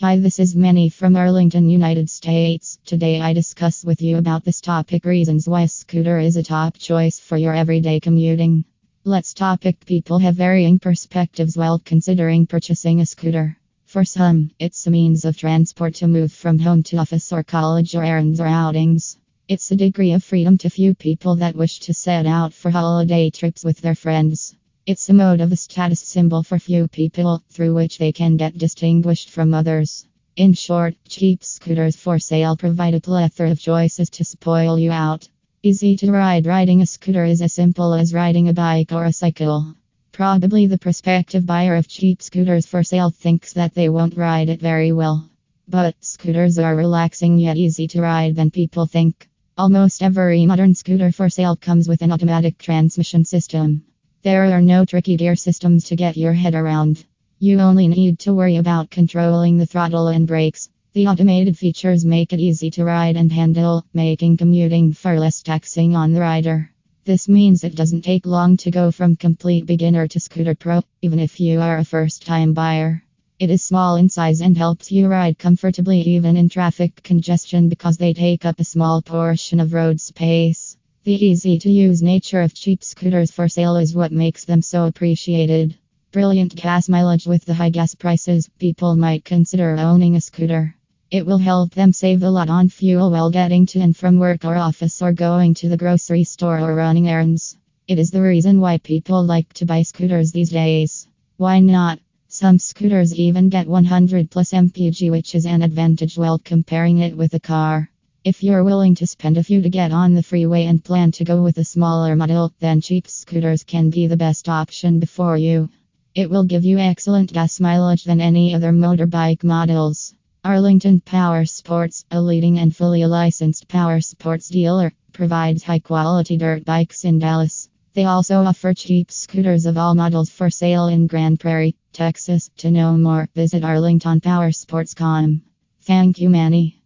Hi, this is Manny from Arlington, United States. Today I discuss with you about this topic reasons why scooter is a top choice for your everyday commuting. Let's topic people have varying perspectives while considering purchasing a scooter. For some, it's a means of transport to move from home to office or college or errands or outings. It's a degree of freedom to few people that wish to set out for holiday trips with their friends. It's a mode of a status symbol for few people, through which they can get distinguished from others. In short, cheap scooters for sale provide a plethora of choices to spoil you out. Easy to ride Riding a scooter is as simple as riding a bike or a cycle. Probably the prospective buyer of cheap scooters for sale thinks that they won't ride it very well. But scooters are relaxing yet easy to ride than people think. Almost every modern scooter for sale comes with an automatic transmission system. There are no tricky gear systems to get your head around. You only need to worry about controlling the throttle and brakes. The automated features make it easy to ride and handle, making commuting far less taxing on the rider. This means it doesn't take long to go from complete beginner to scooter pro, even if you are a first time buyer. It is small in size and helps you ride comfortably even in traffic congestion because they take up a small portion of road space. The easy to use nature of cheap scooters for sale is what makes them so appreciated. Brilliant gas mileage with the high gas prices, people might consider owning a scooter. It will help them save a lot on fuel while getting to and from work or office or going to the grocery store or running errands. It is the reason why people like to buy scooters these days. Why not? Some scooters even get 100 plus mpg, which is an advantage while comparing it with a car. If you're willing to spend a few to get on the freeway and plan to go with a smaller model, then cheap scooters can be the best option before you. It will give you excellent gas mileage than any other motorbike models. Arlington Power Sports, a leading and fully licensed power sports dealer, provides high quality dirt bikes in Dallas. They also offer cheap scooters of all models for sale in Grand Prairie, Texas. To know more, visit arlingtonpowersports.com. Thank you, Manny.